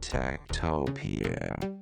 Tactopia.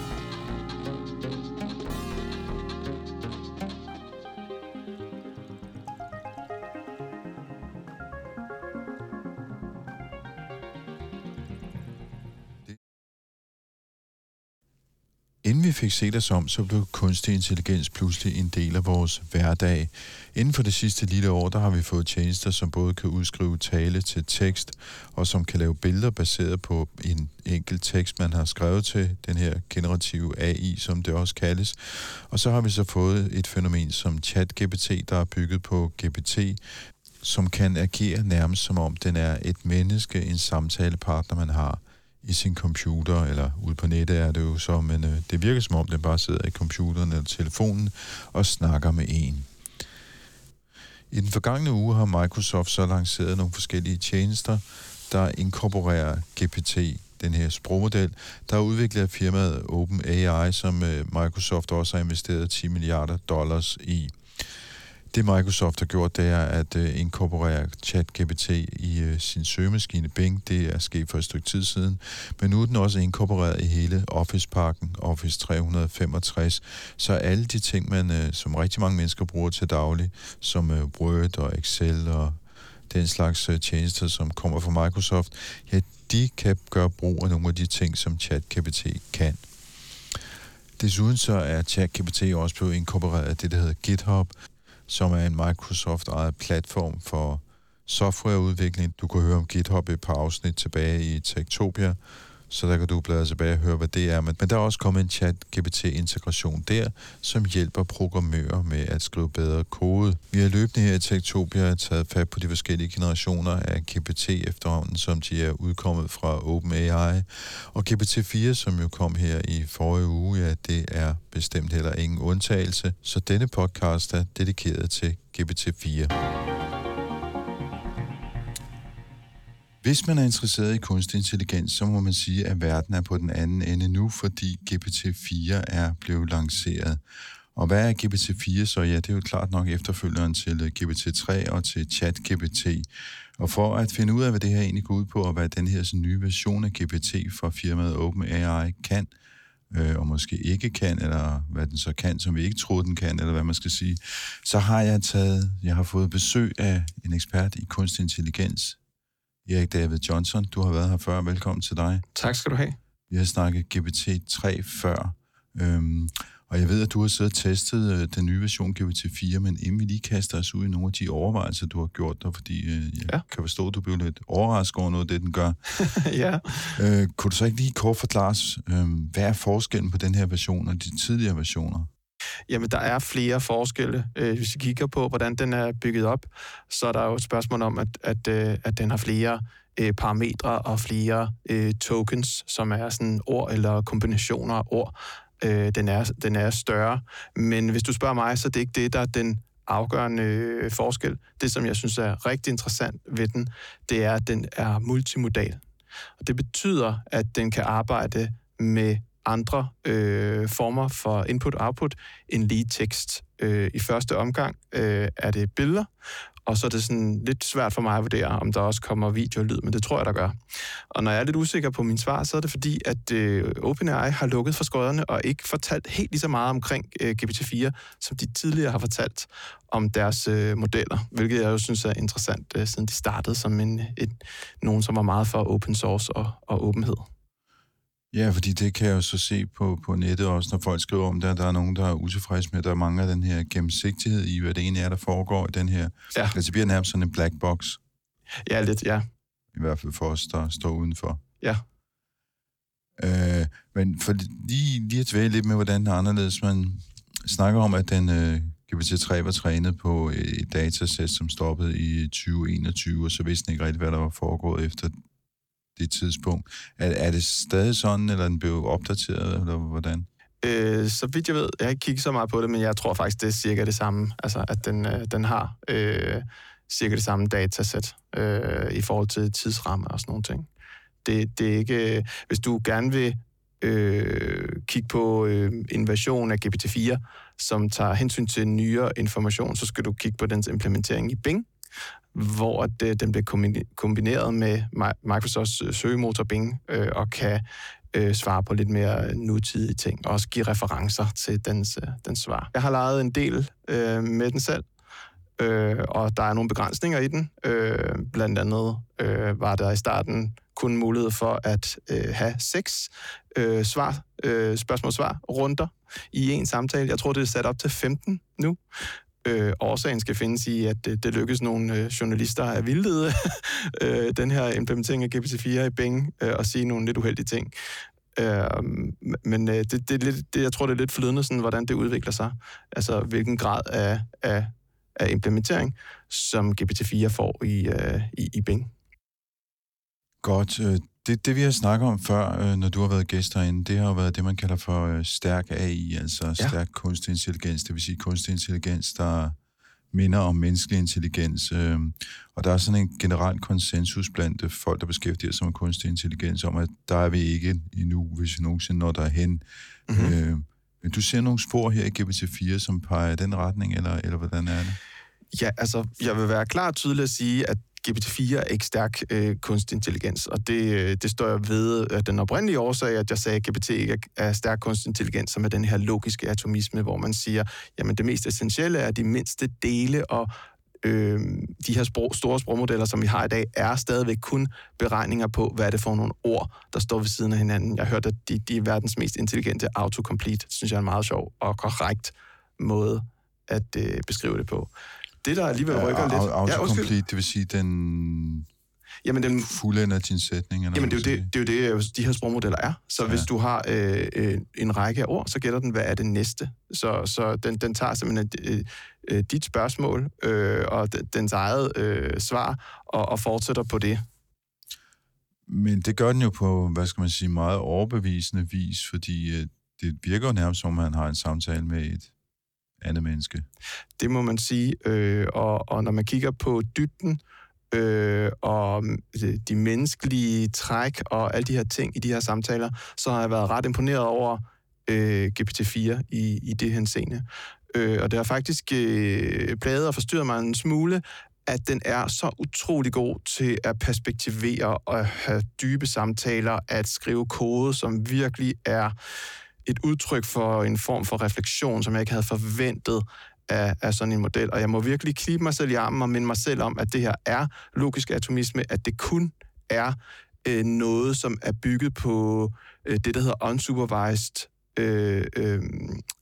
Fik set os om, så blev kunstig intelligens pludselig en del af vores hverdag. Inden for det sidste lille år, der har vi fået tjenester, som både kan udskrive tale til tekst, og som kan lave billeder baseret på en enkelt tekst, man har skrevet til den her generative AI, som det også kaldes. Og så har vi så fået et fænomen som ChatGPT, der er bygget på GPT, som kan agere nærmest som om den er et menneske, en samtalepartner, man har i sin computer, eller ude på nettet er det jo så, men øh, det virker som om, den bare sidder i computeren eller telefonen og snakker med en. I den forgangne uge har Microsoft så lanceret nogle forskellige tjenester, der inkorporerer GPT, den her sprogmodel, der er udviklet af firmaet OpenAI, som øh, Microsoft også har investeret 10 milliarder dollars i. Det Microsoft har gjort, det er at øh, inkorporere ChatGPT i øh, sin søgemaskine Bing. Det er sket for et stykke tid siden. Men nu er den også inkorporeret i hele Office-pakken, Office 365. Så alle de ting, man, øh, som rigtig mange mennesker bruger til daglig, som øh, Word og Excel og den slags øh, tjenester, som kommer fra Microsoft, ja, de kan gøre brug af nogle af de ting, som ChatGPT kan. Desuden så er ChatGPT også blevet inkorporeret af det, der hedder GitHub, som er en Microsoft-ejet platform for softwareudvikling. Du kan høre om GitHub et par afsnit tilbage i Techtopia, så der kan du bladre tilbage og høre, hvad det er. Men, men der er også kommet en chat-GPT-integration der, som hjælper programmører med at skrive bedre kode. Vi har løbende her i Tektopia taget fat på de forskellige generationer af GPT efterhånden, som de er udkommet fra OpenAI. Og GPT-4, som jo kom her i forrige uge, ja, det er bestemt heller ingen undtagelse. Så denne podcast er dedikeret til GPT-4. Hvis man er interesseret i kunstig intelligens, så må man sige, at verden er på den anden ende nu, fordi GPT-4 er blevet lanceret. Og hvad er GPT-4 så? Ja, det er jo klart nok efterfølgeren til øh, GPT-3 og til ChatGPT. Og for at finde ud af, hvad det her egentlig går ud på, og hvad den her sådan, nye version af GPT fra firmaet OpenAI kan, øh, og måske ikke kan, eller hvad den så kan, som vi ikke troede, den kan, eller hvad man skal sige, så har jeg taget, jeg har fået besøg af en ekspert i kunstig intelligens, Erik David Johnson, du har været her før. Velkommen til dig. Tak skal du have. Vi har snakket GPT-3 før, øhm, og jeg ved, at du har siddet og testet øh, den nye version GPT-4, men inden vi lige kaster os ud i nogle af de overvejelser, du har gjort dig, fordi øh, jeg ja. kan forstå, at du blev lidt overrasket over noget af det, den gør. ja. Øh, kunne du så ikke lige kort forklare os, øh, hvad er forskellen på den her version og de tidligere versioner? Jamen, der er flere forskelle. Øh, hvis vi kigger på, hvordan den er bygget op, så er der jo et spørgsmål om, at, at, øh, at den har flere øh, parametre og flere øh, tokens, som er sådan ord eller kombinationer af ord. Øh, den, er, den er større. Men hvis du spørger mig, så er det ikke det, der er den afgørende øh, forskel. Det, som jeg synes er rigtig interessant ved den, det er, at den er multimodal. Og det betyder, at den kan arbejde med andre øh, former for input-output end lige tekst. Øh, I første omgang øh, er det billeder, og så er det sådan lidt svært for mig at vurdere, om der også kommer video og lyd, men det tror jeg, der gør. Og når jeg er lidt usikker på min svar, så er det fordi, at øh, OpenAI har lukket for skodderne og ikke fortalt helt lige så meget omkring øh, GPT-4, som de tidligere har fortalt om deres øh, modeller, hvilket jeg jo synes er interessant, øh, siden de startede som en, et, nogen, som var meget for open source og, og åbenhed. Ja, fordi det kan jeg jo så se på, på nettet også, når folk skriver om det, at der er nogen, der er utilfredse med, at der mangler den her gennemsigtighed i, hvad det egentlig er, der foregår i den her. Ja. Altså, det bliver nærmest sådan en black box. Ja, lidt, ja. I hvert fald for os, der står udenfor. Ja. Øh, men for lige, lige at dvæle lidt med, hvordan det er anderledes. Man snakker om, at den øh, GPT-3 var trænet på et datasæt, som stoppede i 2021, og så vidste den ikke rigtig, hvad der var foregået efter det tidspunkt. Er, er det stadig sådan, eller den blev opdateret, eller hvordan? Øh, så vidt jeg ved, jeg har ikke kigget så meget på det, men jeg tror faktisk, det er cirka det samme. Altså, at den, øh, den har øh, cirka det samme datasæt øh, i forhold til tidsramme og sådan nogle ting. Det, det er ikke... Øh, hvis du gerne vil øh, kigge på øh, en version af GPT-4, som tager hensyn til nyere information, så skal du kigge på dens implementering i Bing, hvor det, øh, den bliver kombineret med Microsofts øh, søgemotor Bing øh, og kan øh, svare på lidt mere øh, nutidige ting, og også give referencer til dens, øh, dens svar. Jeg har lavet en del øh, med den selv, øh, og der er nogle begrænsninger i den. Øh, blandt andet øh, var der i starten kun mulighed for at øh, have seks øh, svar, øh, spørgsmål-svar-runder i en samtale. Jeg tror, det er sat op til 15 nu. Øh, årsagen skal findes i, at det, det lykkes nogle øh, journalister at vildlede øh, den her implementering af GPT-4 i Bing øh, og sige nogle lidt uheldige ting. Øh, men øh, det, det er lidt, det, jeg tror, det er lidt flydende, sådan, hvordan det udvikler sig. Altså, hvilken grad af, af, af implementering, som GPT-4 får i, øh, i, i Bing. Godt. Øh, Øh, det, det vi har snakket om før, øh, når du har været gæst herinde, det har jo været det, man kalder for øh, stærk AI, altså ja. stærk kunstig intelligens, det vil sige kunstig intelligens, der minder om menneskelig intelligens. Og der er sådan en generel konsensus blandt folk, der beskæftiger sig med kunstig intelligens, om at der er vi ikke endnu, hvis vi nogensinde når derhen. Mm-hmm. Men du ser nogle spor her i GPT-4, som peger i den retning, eller, eller hvordan er det? Ja, altså, jeg vil være klar og tydelig at sige, at GPT-4 er ikke stærk øh, kunstig intelligens, og det, øh, det står jeg ved at den oprindelige årsag, at jeg sagde, at GPT ikke er stærk kunstig intelligens, som er den her logiske atomisme, hvor man siger, jamen det mest essentielle er de mindste dele, og øh, de her sprog, store sprogmodeller, som vi har i dag, er stadigvæk kun beregninger på, hvad er det for nogle ord, der står ved siden af hinanden. Jeg hørte, at de, de er verdens mest intelligente autocomplete. Det synes jeg er en meget sjov og korrekt måde at øh, beskrive det på. Det, der alligevel rykker lidt... Autocomplete, ja, det vil sige, den... Jamen, den fuldender din sætning. Eller jamen, det er, jo det, det er jo det, de her sprogmodeller er. Så ja. hvis du har øh, øh, en række af ord, så gætter den, hvad er det næste. Så, så den, den tager simpelthen øh, øh, dit spørgsmål øh, og dens eget øh, svar og, og fortsætter på det. Men det gør den jo på, hvad skal man sige, meget overbevisende vis, fordi øh, det virker nærmest som, man har en samtale med et andet menneske. Det må man sige. Øh, og, og når man kigger på dybden øh, og øh, de menneskelige træk og alle de her ting i de her samtaler, så har jeg været ret imponeret over øh, GPT-4 i, i det her scene. Øh, og det har faktisk øh, pladet og forstyrret mig en smule, at den er så utrolig god til at perspektivere og have dybe samtaler, at skrive kode, som virkelig er et udtryk for en form for refleksion, som jeg ikke havde forventet af, af sådan en model. Og jeg må virkelig klippe mig selv i armen og minde mig selv om, at det her er logisk atomisme, at det kun er øh, noget, som er bygget på øh, det, der hedder unsupervised øh, øh,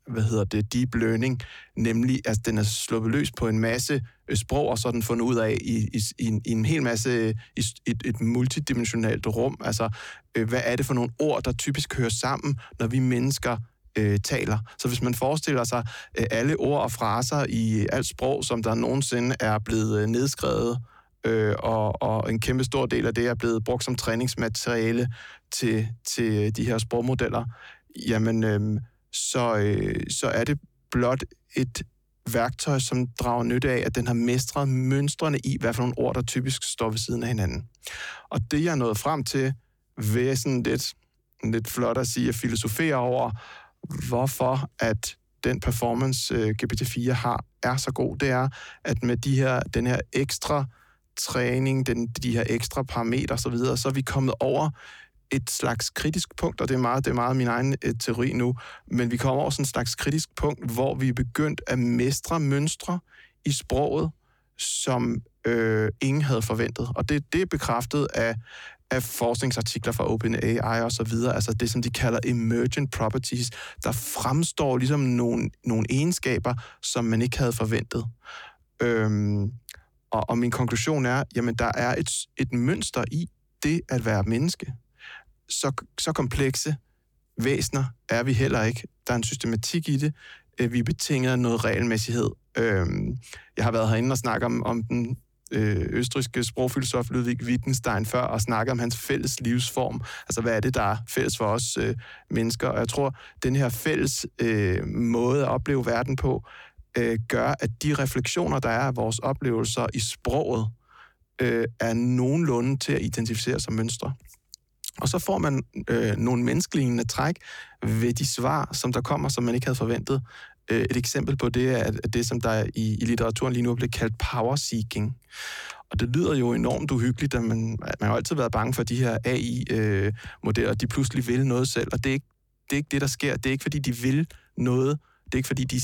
hvad hedder det, deep learning, nemlig at den er sluppet løs på en masse sprog, og sådan er fundet ud af i, i, i, en, i en hel masse, i et, et multidimensionalt rum. Altså, øh, hvad er det for nogle ord, der typisk hører sammen, når vi mennesker øh, taler. Så hvis man forestiller sig øh, alle ord og fraser i alt sprog, som der nogensinde er blevet øh, nedskrevet, øh, og, og en kæmpe stor del af det er blevet brugt som træningsmateriale til, til de her sprogmodeller, jamen øh, så, øh, så er det blot et værktøj, som drager nytte af, at den har mestret mønstrene i, hvad for nogle ord, der typisk står ved siden af hinanden. Og det, jeg er nået frem til, ved sådan lidt, lidt flot at sige, at filosofere over, hvorfor at den performance øh, GPT-4 har, er så god, det er, at med de her, den her ekstra træning, den, de her ekstra parametre osv., så, videre, så er vi kommet over et slags kritisk punkt, og det er meget, det er meget min egen øh, teori nu, men vi kommer over sådan et slags kritisk punkt, hvor vi er begyndt at mestre mønstre i sproget, som øh, ingen havde forventet. Og det, det er bekræftet af, af forskningsartikler fra OpenAI og så videre, altså det, som de kalder emergent properties, der fremstår ligesom nogle, nogle egenskaber, som man ikke havde forventet. Øhm, og, og min konklusion er, jamen der er et, et mønster i det at være menneske. Så, så komplekse væsener er vi heller ikke. Der er en systematik i det. Øh, vi er betinget af noget regelmæssighed. Øhm, jeg har været herinde og snakket om, om den øh, østriske sprogfilosof Ludwig Wittgenstein før og snakket om hans fælles livsform. Altså, hvad er det, der er fælles for os øh, mennesker? Og jeg tror, den her fælles øh, måde at opleve verden på, øh, gør, at de refleksioner, der er af vores oplevelser i sproget, øh, er nogenlunde til at identificere som mønstre. Og så får man øh, nogle menneskelignende træk ved de svar, som der kommer, som man ikke havde forventet. Øh, et eksempel på det er det, som der i, i litteraturen lige nu bliver kaldt power seeking. Og det lyder jo enormt uhyggeligt, at man, man har altid været bange for de her AI-modeller, øh, de pludselig vil noget selv, og det er, ikke, det er ikke det, der sker. Det er ikke, fordi de vil noget. Det er ikke, fordi de,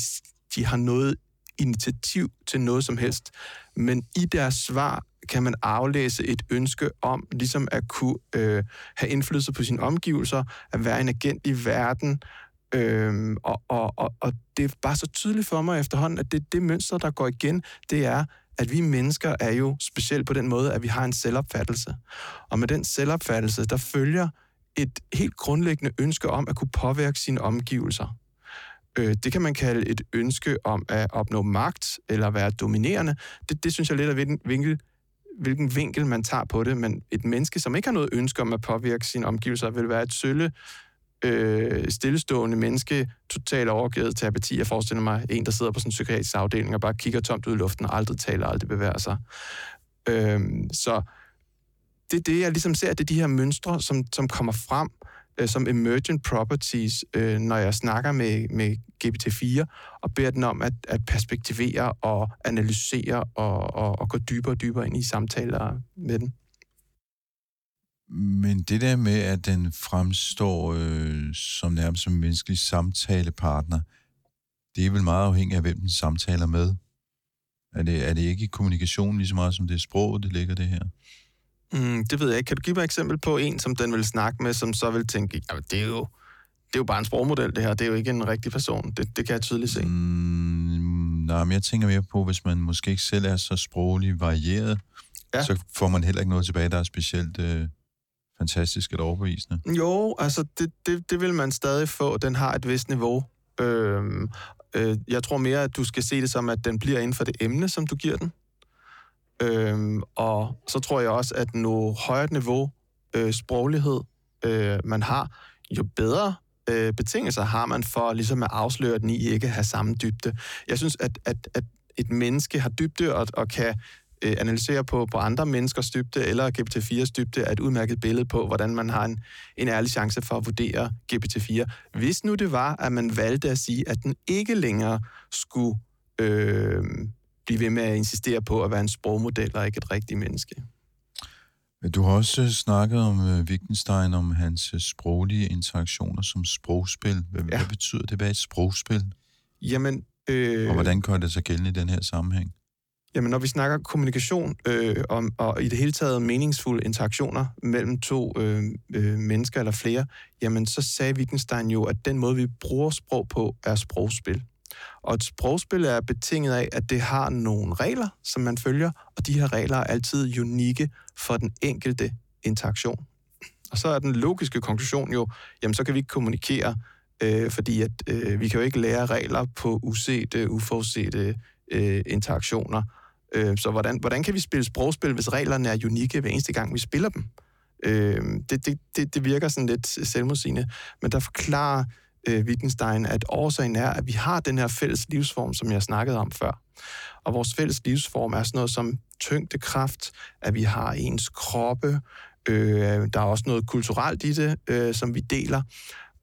de har noget initiativ til noget som helst. Men i deres svar kan man aflæse et ønske om ligesom at kunne øh, have indflydelse på sine omgivelser, at være en agent i verden, Øhm, og, og, og, og det er bare så tydeligt for mig efterhånden, at det, det mønster, der går igen, det er, at vi mennesker er jo specielt på den måde, at vi har en selvopfattelse. Og med den selvopfattelse, der følger et helt grundlæggende ønske om at kunne påvirke sine omgivelser. Øh, det kan man kalde et ønske om at opnå magt eller være dominerende. Det, det synes jeg lidt er vinkel, hvilken vinkel man tager på det, men et menneske, som ikke har noget ønske om at påvirke sine omgivelser, vil være et sølle øh, stillestående menneske, totalt overgivet til apati. Jeg forestiller mig en, der sidder på sådan en psykiatrisk afdeling og bare kigger tomt ud i luften og aldrig taler, aldrig bevæger sig. Øh, så det er det, jeg ligesom ser, det er de her mønstre, som, som kommer frem øh, som emergent properties, øh, når jeg snakker med, med GPT-4 og beder den om at, at perspektivere og analysere og, og, og gå dybere og dybere ind i samtaler med den. Men det der med, at den fremstår øh, som nærmest som en menneskelig samtalepartner, det er vel meget afhængigt af, hvem den samtaler med. Er det, er det ikke kommunikation lige så meget, som det er sprog, det ligger det her? Mm, det ved jeg ikke. Kan du give mig et eksempel på en, som den vil snakke med, som så vil tænke, ja, det er jo, det er jo bare en sprogmodel, det her. Det er jo ikke en rigtig person. Det, det kan jeg tydeligt se. Mm, nej, men jeg tænker mere på, hvis man måske ikke selv er så sproglig varieret, ja. så får man heller ikke noget tilbage, der er specielt øh, fantastisk eller overbevisende. Jo, altså det, det, det vil man stadig få. Den har et vist niveau. Øhm, øh, jeg tror mere, at du skal se det som, at den bliver inden for det emne, som du giver den. Øhm, og så tror jeg også, at nu højere niveau øh, sproglighed øh, man har, jo bedre øh, betingelser har man for ligesom at afsløre, at den i ikke har samme dybde. Jeg synes, at, at, at et menneske har dybde og, og kan øh, analysere på, på andre menneskers dybde, eller GPT-4's dybde, er et udmærket billede på, hvordan man har en, en ærlig chance for at vurdere GPT-4. Hvis nu det var, at man valgte at sige, at den ikke længere skulle øh, blive ved med at insistere på at være en sprogmodel og ikke et rigtigt menneske. Du har også øh, snakket om uh, Wittgenstein, om hans uh, sproglige interaktioner som sprogspil. Hvad, ja. hvad betyder det? Hvad er et sprogspil? Jamen... Øh... Og hvordan gør det sig gældende i den her sammenhæng? Jamen, når vi snakker kommunikation øh, om, og i det hele taget meningsfulde interaktioner mellem to øh, øh, mennesker eller flere, jamen så sagde Wittgenstein jo, at den måde, vi bruger sprog på, er sprogspil. Og et sprogspil er betinget af, at det har nogle regler, som man følger, og de her regler er altid unikke for den enkelte interaktion. Og så er den logiske konklusion jo, jamen så kan vi ikke kommunikere, øh, fordi at øh, vi kan jo ikke lære regler på usete, uforudsete øh, interaktioner. Øh, så hvordan, hvordan kan vi spille sprogspil, hvis reglerne er unikke hver eneste gang, vi spiller dem? Øh, det, det, det, det virker sådan lidt selvmodsigende, men der forklarer øh, Wittgenstein, at årsagen er, at vi har den her fælles livsform, som jeg snakkede om før. Og vores fælles livsform er sådan noget som tyngdekraft, at vi har ens kroppe, øh, der er også noget kulturelt i det, øh, som vi deler.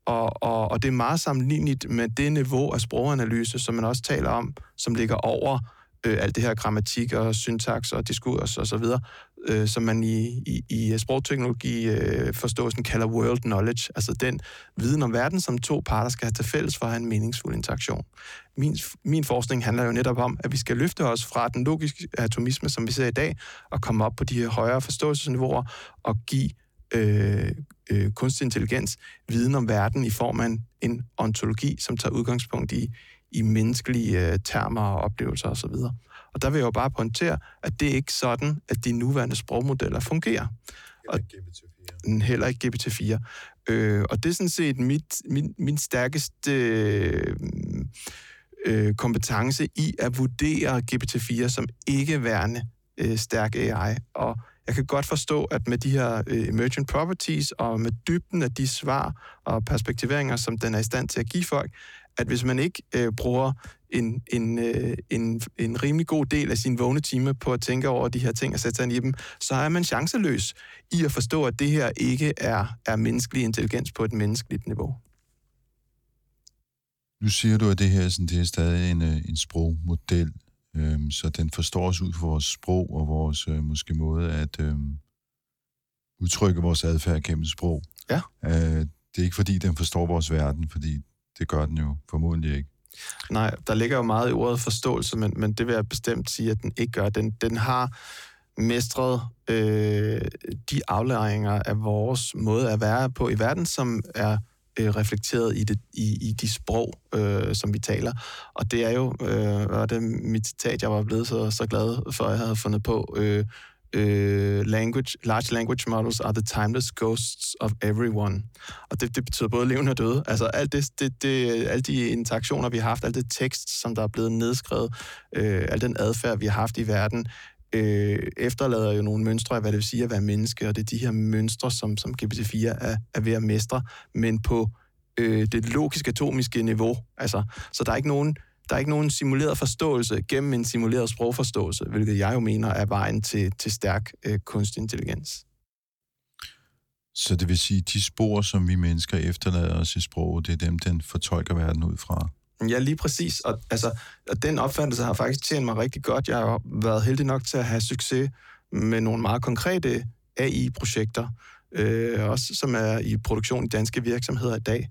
Og, og, og det er meget sammenligneligt med det niveau af sproganalyse, som man også taler om, som ligger over øh, alt det her grammatik og syntaks og diskurs og så videre, øh, som man i, i, i sprogteknologi øh, forståelsen kalder world knowledge, altså den viden om verden, som to parter skal have til fælles for at have en meningsfuld interaktion. Min, min forskning handler jo netop om, at vi skal løfte os fra den logiske atomisme, som vi ser i dag, og komme op på de her højere forståelsesniveauer og give øh, øh, kunstig intelligens viden om verden i form af en, en ontologi, som tager udgangspunkt i, i menneskelige øh, termer og oplevelser osv. Og, og der vil jeg jo bare pointere, at det er ikke sådan, at de nuværende sprogmodeller fungerer. Og heller ikke GPT-4. Øh, og det er sådan set mit, min, min stærkeste øh, øh, kompetence i at vurdere GPT-4 som ikke værende øh, stærk AI. Og jeg kan godt forstå, at med de her øh, emergent properties og med dybden af de svar og perspektiveringer, som den er i stand til at give folk, at hvis man ikke øh, bruger en, en, øh, en, en rimelig god del af sin vågne time på at tænke over de her ting og sætte sig ind i dem, så er man chanceløs i at forstå, at det her ikke er, er menneskelig intelligens på et menneskeligt niveau. Nu siger du, at det her sådan, det er stadig en, øh, en sprogmodel, øhm, så den forstår os ud for vores sprog og vores øh, måske måde at øhm, udtrykke vores adfærd gennem sprog. Ja. Øh, det er ikke fordi, den forstår vores verden, fordi det gør den jo formodentlig ikke. Nej, der ligger jo meget i ordet forståelse, men, men det vil jeg bestemt sige, at den ikke gør. Den, den har mestret øh, de aflæringer af vores måde at være på i verden, som er øh, reflekteret i, det, i, i de sprog, øh, som vi taler. Og det er jo, øh, var det mit citat, jeg var blevet så, så glad for, at jeg havde fundet på, øh, øh, language, large language models are the timeless ghosts of everyone. Og det, det betyder både levende og døde. Altså alt det, det, det, alle de interaktioner, vi har haft, alt det tekst, som der er blevet nedskrevet, øh, al den adfærd, vi har haft i verden, øh, efterlader jo nogle mønstre af, hvad det vil sige at være menneske, og det er de her mønstre, som, som GPT-4 er, er ved at mestre, men på øh, det logisk atomiske niveau. Altså, så der er ikke nogen der er ikke nogen simuleret forståelse gennem en simuleret sprogforståelse, hvilket jeg jo mener er vejen til, til stærk øh, kunstig intelligens. Så det vil sige, de spor, som vi mennesker efterlader os i sproget, det er dem, den fortolker verden ud fra? Ja, lige præcis. Og, altså, og den opfattelse har faktisk tjent mig rigtig godt. Jeg har været heldig nok til at have succes med nogle meget konkrete AI-projekter, øh, også som er i produktion i danske virksomheder i dag.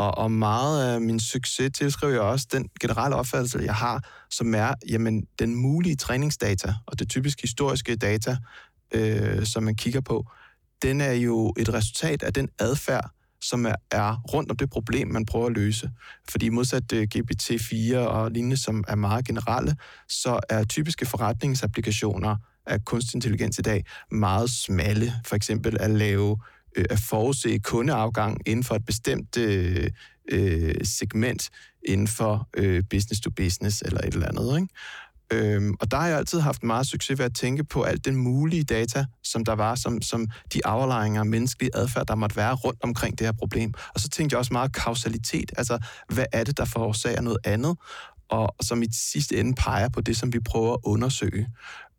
Og, og meget af min succes tilskriver jeg også den generelle opfattelse, jeg har, som er, jamen, den mulige træningsdata, og det typisk historiske data, øh, som man kigger på, den er jo et resultat af den adfærd, som er, er rundt om det problem, man prøver at løse. Fordi modsat øh, uh, GPT-4 og lignende, som er meget generelle, så er typiske forretningsapplikationer af kunstig intelligens i dag meget smalle. For eksempel at lave øh, at forudse kundeafgang inden for et bestemt øh, øh, segment inden for øh, business to business eller et eller andet. Ikke? Øhm, og der har jeg altid haft meget succes ved at tænke på alt den mulige data, som der var, som, som de aflejringer af menneskelig adfærd, der måtte være rundt omkring det her problem. Og så tænkte jeg også meget kausalitet, altså hvad er det, der forårsager noget andet, og som i sidste ende peger på det, som vi prøver at undersøge.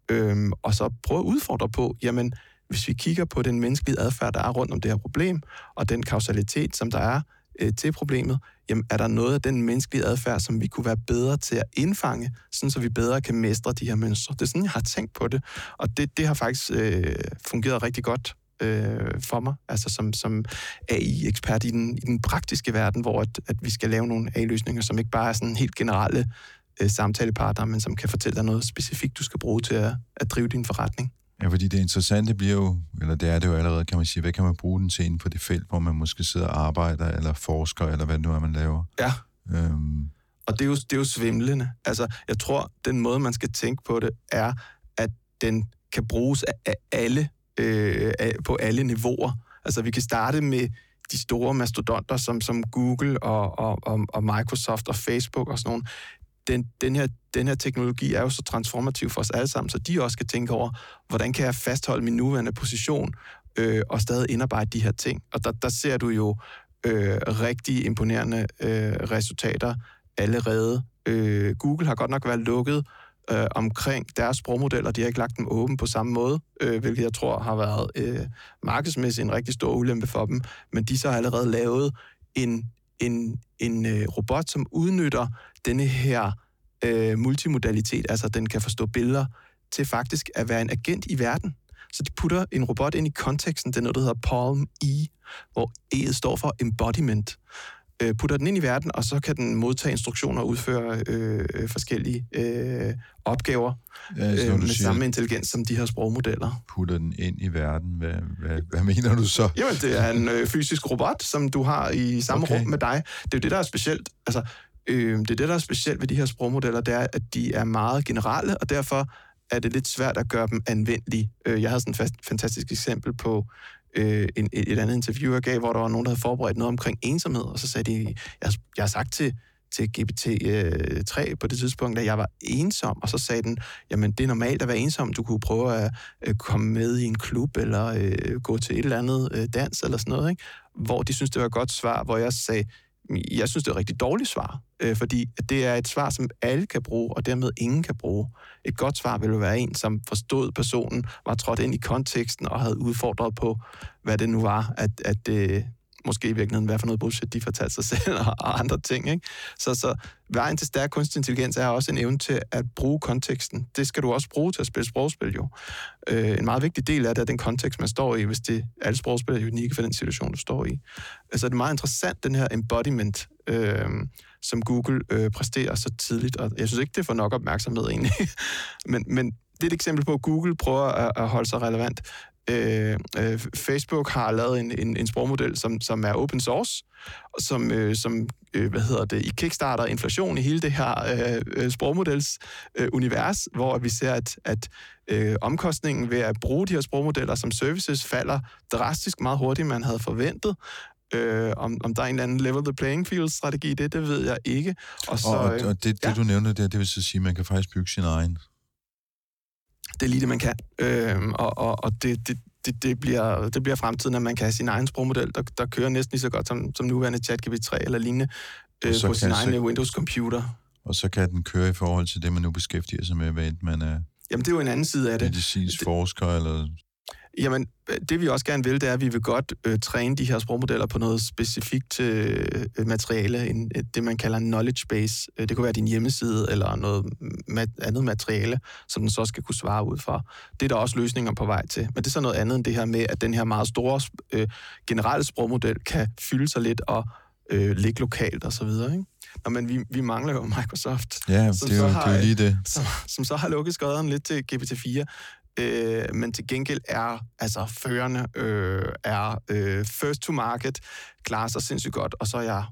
Øhm, og så prøve at udfordre på, jamen, hvis vi kigger på den menneskelige adfærd, der er rundt om det her problem, og den kausalitet, som der er øh, til problemet, jamen er der noget af den menneskelige adfærd, som vi kunne være bedre til at indfange, sådan så vi bedre kan mestre de her mønstre. Det er sådan, jeg har tænkt på det, og det, det har faktisk øh, fungeret rigtig godt øh, for mig, altså som, som AI-ekspert i den, i den praktiske verden, hvor at, at vi skal lave nogle AI-løsninger, som ikke bare er sådan helt generelle øh, samtalepartner, men som kan fortælle dig noget specifikt, du skal bruge til at, at drive din forretning. Ja, fordi det interessante bliver jo, eller det er det jo allerede, kan man sige, hvad kan man bruge den til inden for det felt, hvor man måske sidder og arbejder, eller forsker, eller hvad det nu er, man laver. Ja. Øhm. Og det er, jo, det er jo svimlende. Altså, jeg tror, den måde, man skal tænke på det, er, at den kan bruges af alle, øh, af, på alle niveauer. Altså, vi kan starte med de store mastodonter, som, som Google og, og, og, og Microsoft og Facebook og sådan nogle den, den, her, den her teknologi er jo så transformativ for os alle sammen, så de også skal tænke over, hvordan kan jeg fastholde min nuværende position øh, og stadig indarbejde de her ting. Og der, der ser du jo øh, rigtig imponerende øh, resultater allerede. Øh, Google har godt nok været lukket øh, omkring deres sprogmodeller. De har ikke lagt dem åben på samme måde, øh, hvilket jeg tror har været øh, markedsmæssigt en rigtig stor ulempe for dem. Men de så har allerede lavet en, en, en øh, robot, som udnytter denne her øh, multimodalitet, altså den kan forstå billeder, til faktisk at være en agent i verden. Så de putter en robot ind i konteksten, det er noget, der hedder Palm E, hvor E'et står for embodiment. Øh, putter den ind i verden, og så kan den modtage instruktioner og udføre øh, forskellige øh, opgaver ja, øh, med siger, samme intelligens som de her sprogmodeller. Putter den ind i verden? Hvad, hvad, hvad mener du så? Jamen, det er en øh, fysisk robot, som du har i samme okay. rum med dig. Det er jo det, der er specielt. Altså, Øh, det er det, der er specielt ved de her sprogmodeller, det er, at de er meget generelle, og derfor er det lidt svært at gøre dem anvendelige. Øh, jeg havde sådan et fantastisk eksempel på øh, en, et andet interview, jeg gav, hvor der var nogen, der havde forberedt noget omkring ensomhed, og så sagde de, jeg, jeg har sagt til, til GPT-3 øh, på det tidspunkt, at jeg var ensom, og så sagde den, jamen det er normalt at være ensom, du kunne prøve at øh, komme med i en klub, eller øh, gå til et eller andet øh, dans, eller sådan noget, ikke? hvor de synes det var et godt svar, hvor jeg sagde, jeg synes, det er et rigtig dårligt svar, øh, fordi det er et svar, som alle kan bruge, og dermed ingen kan bruge. Et godt svar ville være en, som forstod personen, var trådt ind i konteksten og havde udfordret på, hvad det nu var, at, at øh, måske i virkeligheden, hvad for noget bullshit de fortalte sig selv og, og andre ting. Ikke? Så, så vejen til stærk kunstig intelligens er også en evne til at bruge konteksten. Det skal du også bruge til at spille sprogspil jo. Øh, en meget vigtig del af det er den kontekst, man står i, hvis det alle sprogspil er unikke for den situation, du står i. Altså det er meget interessant, den her embodiment, øh, som Google øh, præsterer så tidligt, og jeg synes ikke, det får nok opmærksomhed egentlig. men, men det er et eksempel på, at Google prøver at, at holde sig relevant. Øh, øh, Facebook har lavet en, en, en sprogmodel, som, som er open source, som, øh, som øh, hvad hedder det, i kickstarter inflation i hele det her øh, øh, sprogmodels øh, univers, hvor vi ser, at, at øh, omkostningen ved at bruge de her sprogmodeller som services falder drastisk meget hurtigt, man havde forventet. Øh, om, om der er en eller anden level the playing field-strategi det, det ved jeg ikke. Og, så, og, og det, det ja. du nævner der, det vil så sige, at man kan faktisk bygge sin egen det er lige det, man kan. Øh, og og, og det, det, det, det, bliver, det bliver fremtiden, at man kan have sin egen sprogmodel, der, der kører næsten lige så godt som, som nuværende ChatGPT 3 eller lignende øh, på sin egen Windows-computer. Og så kan den køre i forhold til det, man nu beskæftiger sig med, hvad man er... Jamen, det er jo en anden side af det. Medicinsk forsker, eller Jamen, det vi også gerne vil, det er, at vi vil godt øh, træne de her sprogmodeller på noget specifikt øh, materiale, en, det man kalder knowledge base. Øh, det kunne være din hjemmeside eller noget mat- andet materiale, som den så skal kunne svare ud fra. Det er der også løsninger på vej til. Men det er så noget andet end det her med, at den her meget store øh, generelle sprogmodel kan fylde sig lidt og øh, ligge lokalt osv., ikke? Nå, men vi, vi mangler jo Microsoft. Ja, som det er jo, har, det er jo lige det. Som, som så har lukket skøderen lidt til GPT-4 øh, men til gengæld er altså førende, øh, er øh, first to market, klarer sig sindssygt godt, og så er jeg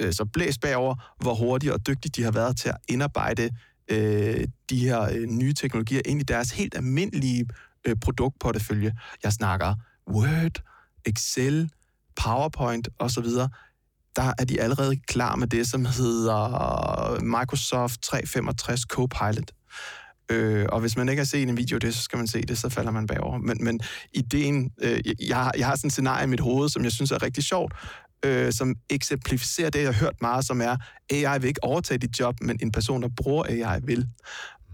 øh, så blæst bagover, hvor hurtigt og dygtigt de har været til at indarbejde øh, de her øh, nye teknologier ind i deres helt almindelige øh, produktportefølje. Jeg snakker Word, Excel, PowerPoint osv., der er de allerede klar med det, som hedder Microsoft 365 Copilot. Øh, og hvis man ikke har set en video af det, så skal man se det, så falder man bagover. Men, men ideen, øh, jeg, jeg har sådan et scenarie i mit hoved, som jeg synes er rigtig sjovt, øh, som eksemplificerer det, jeg har hørt meget, som er, AI vil ikke overtage dit job, men en person, der bruger AI, vil.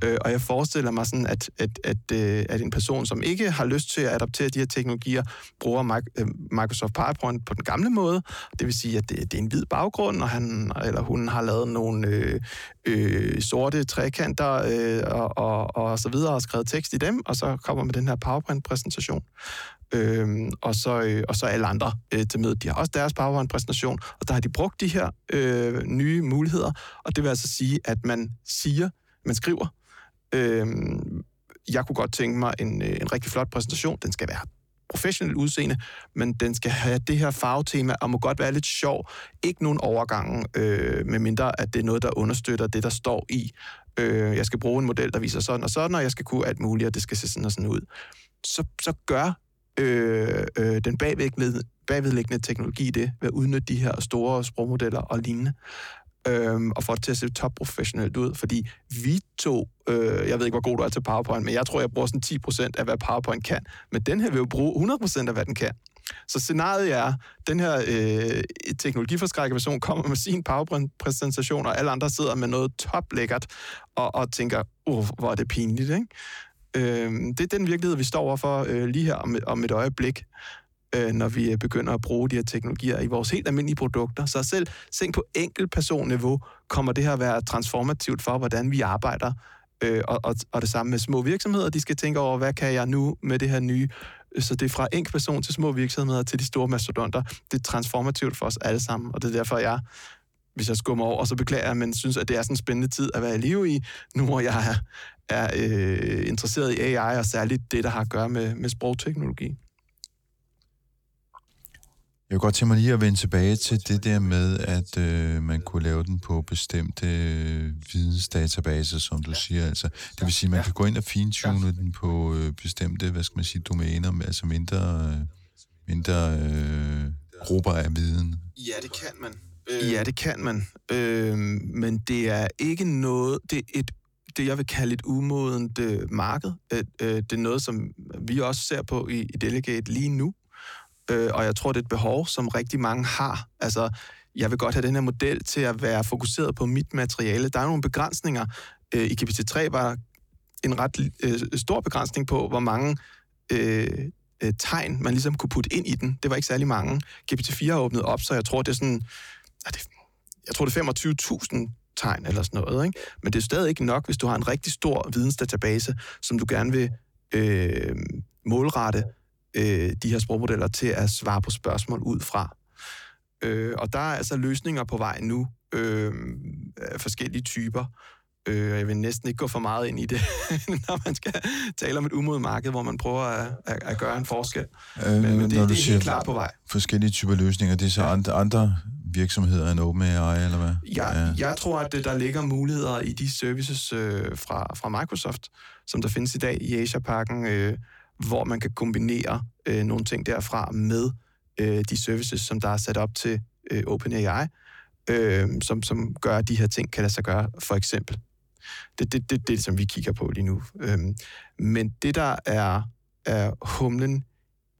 Øh, og jeg forestiller mig sådan, at, at, at, øh, at en person, som ikke har lyst til at adoptere de her teknologier, bruger øh, Microsoft PowerPoint på den gamle måde. Det vil sige, at det, det er en hvid baggrund, og han eller hun har lavet nogle øh, øh, sorte trekanter øh, og, og, og så videre, og skrevet tekst i dem, og så kommer med den her PowerPoint-præsentation. Øhm, og, så, øh, og så alle andre øh, til mødet. De har også deres PowerPoint-præsentation, og der har de brugt de her øh, nye muligheder, og det vil altså sige, at man siger, man skriver, Øh, jeg kunne godt tænke mig en, øh, en rigtig flot præsentation. Den skal være professionelt udseende, men den skal have det her farvetema, og må godt være lidt sjov. Ikke nogen overgange, øh, medmindre at det er noget, der understøtter det, der står i. Øh, jeg skal bruge en model, der viser sådan og sådan, og jeg skal kunne alt muligt, og det skal se sådan og sådan ud. Så, så gør øh, øh, den bagvedliggende, bagvedliggende teknologi det, ved at udnytte de her store sprogmodeller og lignende øhm, og få det til at se top professionelt ud, fordi vi to, øh, jeg ved ikke, hvor god du er til PowerPoint, men jeg tror, jeg bruger sådan 10% af, hvad PowerPoint kan, men den her vil jo bruge 100% af, hvad den kan. Så scenariet er, den her øh, teknologiforskrækket person kommer med sin PowerPoint-præsentation, og alle andre sidder med noget toplækkert og, og tænker, uh, hvor er det pinligt, ikke? Øh, det er den virkelighed, vi står overfor øh, lige her om, om et øjeblik øh, når vi øh, begynder at bruge de her teknologier i vores helt almindelige produkter. Så selv, tænk på enkeltpersonniveau kommer det her at være transformativt for, hvordan vi arbejder. Øh, og, og, og det samme med små virksomheder. De skal tænke over, hvad kan jeg nu med det her nye? Så det er fra enkeltperson til små virksomheder til de store mastodonter. Det er transformativt for os alle sammen, og det er derfor, jeg hvis jeg skummer over, så beklager jeg, men synes, at det er sådan en spændende tid at være i live i, nu hvor jeg er, er øh, interesseret i AI, og særligt det, der har at gøre med, med sprogteknologi. Jeg kunne godt tænke mig lige at vende tilbage til det der med, at øh, man kunne lave den på bestemte øh, vidensdatabaser, som du siger. Altså, det vil sige, at man kan gå ind og fintune ja. den på øh, bestemte, hvad skal man sige, domæner, altså mindre, øh, mindre øh, grupper af viden. Ja, det kan man. Øh... Ja, det kan man. Øh, men det er ikke noget... Det er et det, jeg vil kalde et umodent øh, marked. Øh, øh, det er noget, som vi også ser på i, i Delegate lige nu. Øh, og jeg tror, det er et behov, som rigtig mange har. Altså, jeg vil godt have den her model til at være fokuseret på mit materiale. Der er nogle begrænsninger. Øh, I GPT-3 var en ret øh, stor begrænsning på, hvor mange øh, øh, tegn, man ligesom kunne putte ind i den. Det var ikke særlig mange. GPT-4 har åbnet op, så jeg tror, det er sådan... Er det, jeg tror, det er 25.000 tegn eller sådan noget. Ikke? Men det er stadig ikke nok, hvis du har en rigtig stor vidensdatabase, som du gerne vil øh, målrette øh, de her sprogmodeller til at svare på spørgsmål ud fra. Øh, og der er altså løsninger på vej nu, øh, af forskellige typer. Øh, jeg vil næsten ikke gå for meget ind i det, når man skal tale om et umodet marked, hvor man prøver at, at, at gøre en forskel. Øh, men, men det, det er helt klart på vej. Forskellige typer løsninger, det er så andre, andre virksomheder end OpenAI, eller hvad? Ja, ja. Jeg tror, at der ligger muligheder i de services øh, fra, fra Microsoft, som der findes i dag i Asia-pakken, øh, hvor man kan kombinere øh, nogle ting derfra med øh, de services, som der er sat op til øh, OpenAI, øh, som, som gør, at de her ting kan lade sig gøre, for eksempel. Det er det, det, det, som vi kigger på lige nu. Øh, men det, der er, er humlen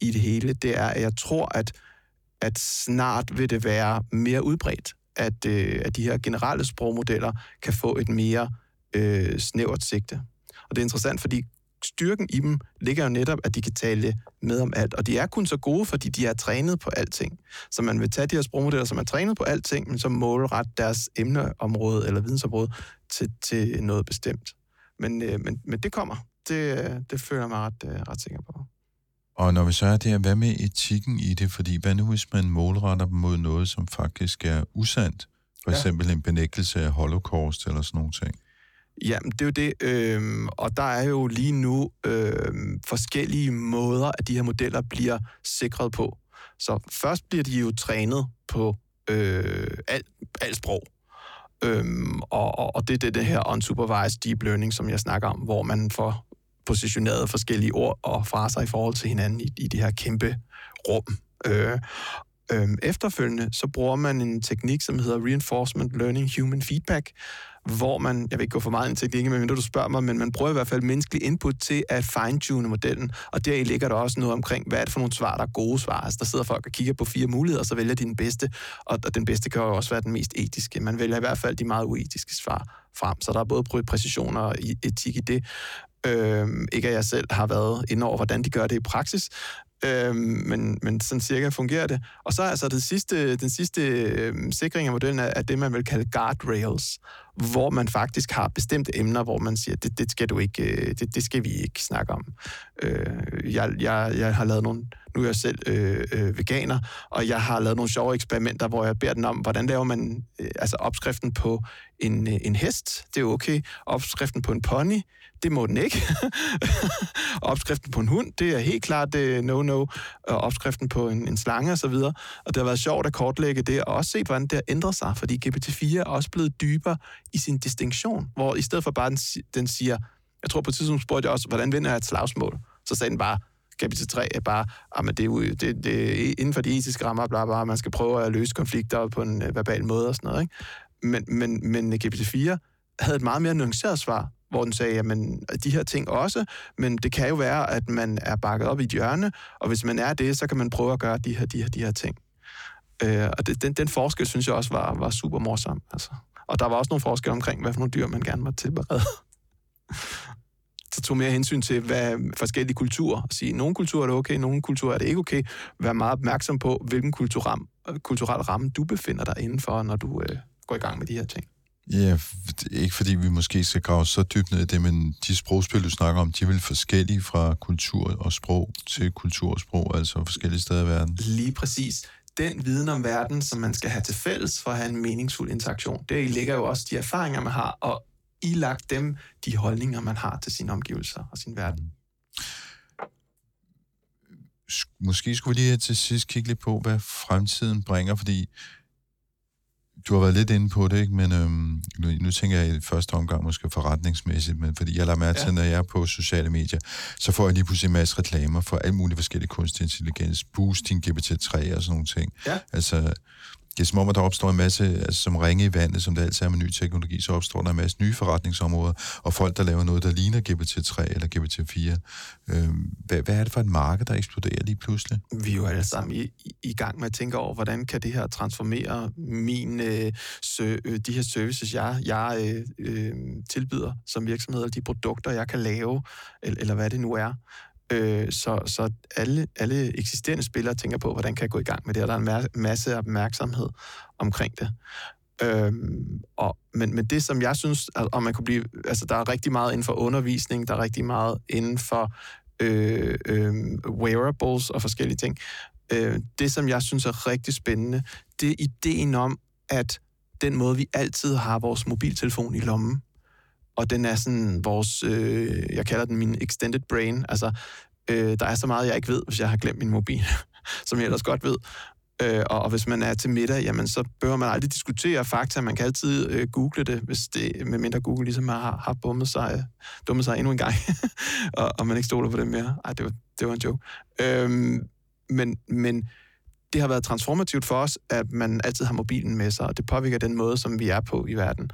i det hele, det er, at jeg tror, at, at snart vil det være mere udbredt, at, øh, at de her generelle sprogmodeller kan få et mere øh, snævert sigte. Og det er interessant, fordi styrken i dem ligger jo netop, at de kan tale med om alt. Og de er kun så gode, fordi de er trænet på alting. Så man vil tage de her sprogmodeller, som er trænet på alting, men så målret deres emneområde eller vidensområde til, til noget bestemt. Men, øh, men, men det kommer. Det, det føler jeg mig ret, øh, ret sikker på. Og når vi så er der, hvad med etikken i det? Fordi hvad nu, hvis man målretter dem mod noget, som faktisk er usandt? For eksempel ja. en benægtelse af holocaust eller sådan nogle ting. Jamen, det er jo det. Øh, og der er jo lige nu øh, forskellige måder, at de her modeller bliver sikret på. Så først bliver de jo trænet på øh, alt, alt sprog. Øhm, og, og, og det er det, det her unsupervised deep learning, som jeg snakker om, hvor man får positioneret forskellige ord og fraser i forhold til hinanden i, i det her kæmpe rum. Øh, øh, efterfølgende, så bruger man en teknik, som hedder Reinforcement Learning Human Feedback, hvor man, jeg vil ikke gå for meget ind til det, men du spørger mig, men man bruger i hvert fald menneskelig input til at fine-tune modellen, og der ligger der også noget omkring, hvad er det for nogle svar, der er gode svar. Altså, der sidder folk og kigger på fire muligheder, og så vælger de den bedste, og og den bedste kan jo også være den mest etiske. Man vælger i hvert fald de meget uetiske svar frem, så der er både præcision og etik i det. Øhm, ikke at jeg selv har været inde over, hvordan de gør det i praksis, øh, men, men sådan cirka fungerer det. Og så er altså det sidste, den sidste øh, sikring af modellen er, er det, man vil kalde guardrails, hvor man faktisk har bestemte emner, hvor man siger, det, det skal du ikke, øh, det, det skal vi ikke snakke om. Øh, jeg, jeg, jeg har lavet nogle, nu er jeg selv øh, øh, veganer, og jeg har lavet nogle sjove eksperimenter, hvor jeg beder den om, hvordan laver man øh, altså opskriften på en, øh, en hest, det er okay. Opskriften på en pony, det må den ikke. opskriften på en hund, det er helt klart øh, no-no. Og opskriften på en, en slange osv. Og, og det har været sjovt at kortlægge det, og også set, hvordan det har ændret sig, fordi GPT-4 er også blevet dybere i sin distinktion, hvor i stedet for bare, den, den siger, jeg tror på et tidspunkt spurgte jeg også, hvordan vinder jeg et slagsmål? Så sagde den bare, kapitel 3 er bare, ah, at det, er, det, det inden for de etiske rammer, bla, bla, man skal prøve at løse konflikter på en øh, verbal måde og sådan noget. Ikke? Men, men, men kapitel 4 havde et meget mere nuanceret svar, hvor den sagde, jamen, de her ting også, men det kan jo være, at man er bakket op i et hjørne, og hvis man er det, så kan man prøve at gøre de her, de her, de her ting. Øh, og det, den, den forskel, synes jeg også var, var super morsom. Altså. Og der var også nogle forskelle omkring, hvad for nogle dyr man gerne måtte tilberede. så tog mere hensyn til, hvad forskellige kulturer. At sige, nogle kulturer er det okay, nogle kulturer er det ikke okay. Vær meget opmærksom på, hvilken kulturel, kulturel ramme du befinder dig indenfor, når du øh, går i gang med de her ting. Ja, ikke fordi vi måske skal grave så dybt ned i det, men de sprogspil, du snakker om, de er vel forskellige fra kultur og sprog til kultur og sprog, altså forskellige steder i verden? Lige præcis. Den viden om verden, som man skal have til fælles for at have en meningsfuld interaktion, det ligger jo også de erfaringer, man har, og ilagt dem de holdninger, man har til sine omgivelser og sin verden. måske skulle vi lige til sidst kigge lidt på, hvad fremtiden bringer, fordi du har været lidt inde på det, ikke? men øhm, nu, nu tænker jeg i første omgang måske forretningsmæssigt, men fordi jeg lader mærke til, ja. når jeg er på sociale medier, så får jeg lige pludselig en masse reklamer for alle mulige forskellige kunstig intelligens, boosting, GPT-3 og sådan nogle ting. Ja. Altså, det er som om, at der opstår en masse, altså som ringe i vandet, som det altid er med ny teknologi, så opstår der en masse nye forretningsområder, og folk, der laver noget, der ligner GPT-3 eller GPT-4. Øh, hvad, hvad er det for et marked, der eksploderer lige pludselig? Vi er jo alle sammen i, i gang med at tænke over, hvordan kan det her transformere min, øh, sø, øh, de her services, jeg, jeg øh, øh, tilbyder som virksomhed, eller de produkter, jeg kan lave, eller, eller hvad det nu er. Øh, så så alle, alle eksisterende spillere tænker på, hvordan kan jeg gå i gang med det, og der er en masse opmærksomhed omkring det. Øhm, og, men, men det, som jeg synes, at man kunne blive, altså der er rigtig meget inden for undervisning, der er rigtig meget inden for øh, øh, wearables og forskellige ting. Øh, det, som jeg synes er rigtig spændende, det er ideen om, at den måde, vi altid har vores mobiltelefon i lommen, og den er sådan vores, øh, jeg kalder den min extended brain, altså øh, der er så meget, jeg ikke ved, hvis jeg har glemt min mobil, som jeg ellers godt ved. Øh, og, og hvis man er til middag, jamen så behøver man aldrig diskutere fakta, man kan altid øh, google det, hvis det, medmindre Google ligesom har, har bummet sig, øh, dummet sig endnu en gang, og, og man ikke stoler på dem mere. Ej, det var, det var en joke. Øh, men, men det har været transformativt for os, at man altid har mobilen med sig, og det påvirker den måde, som vi er på i verden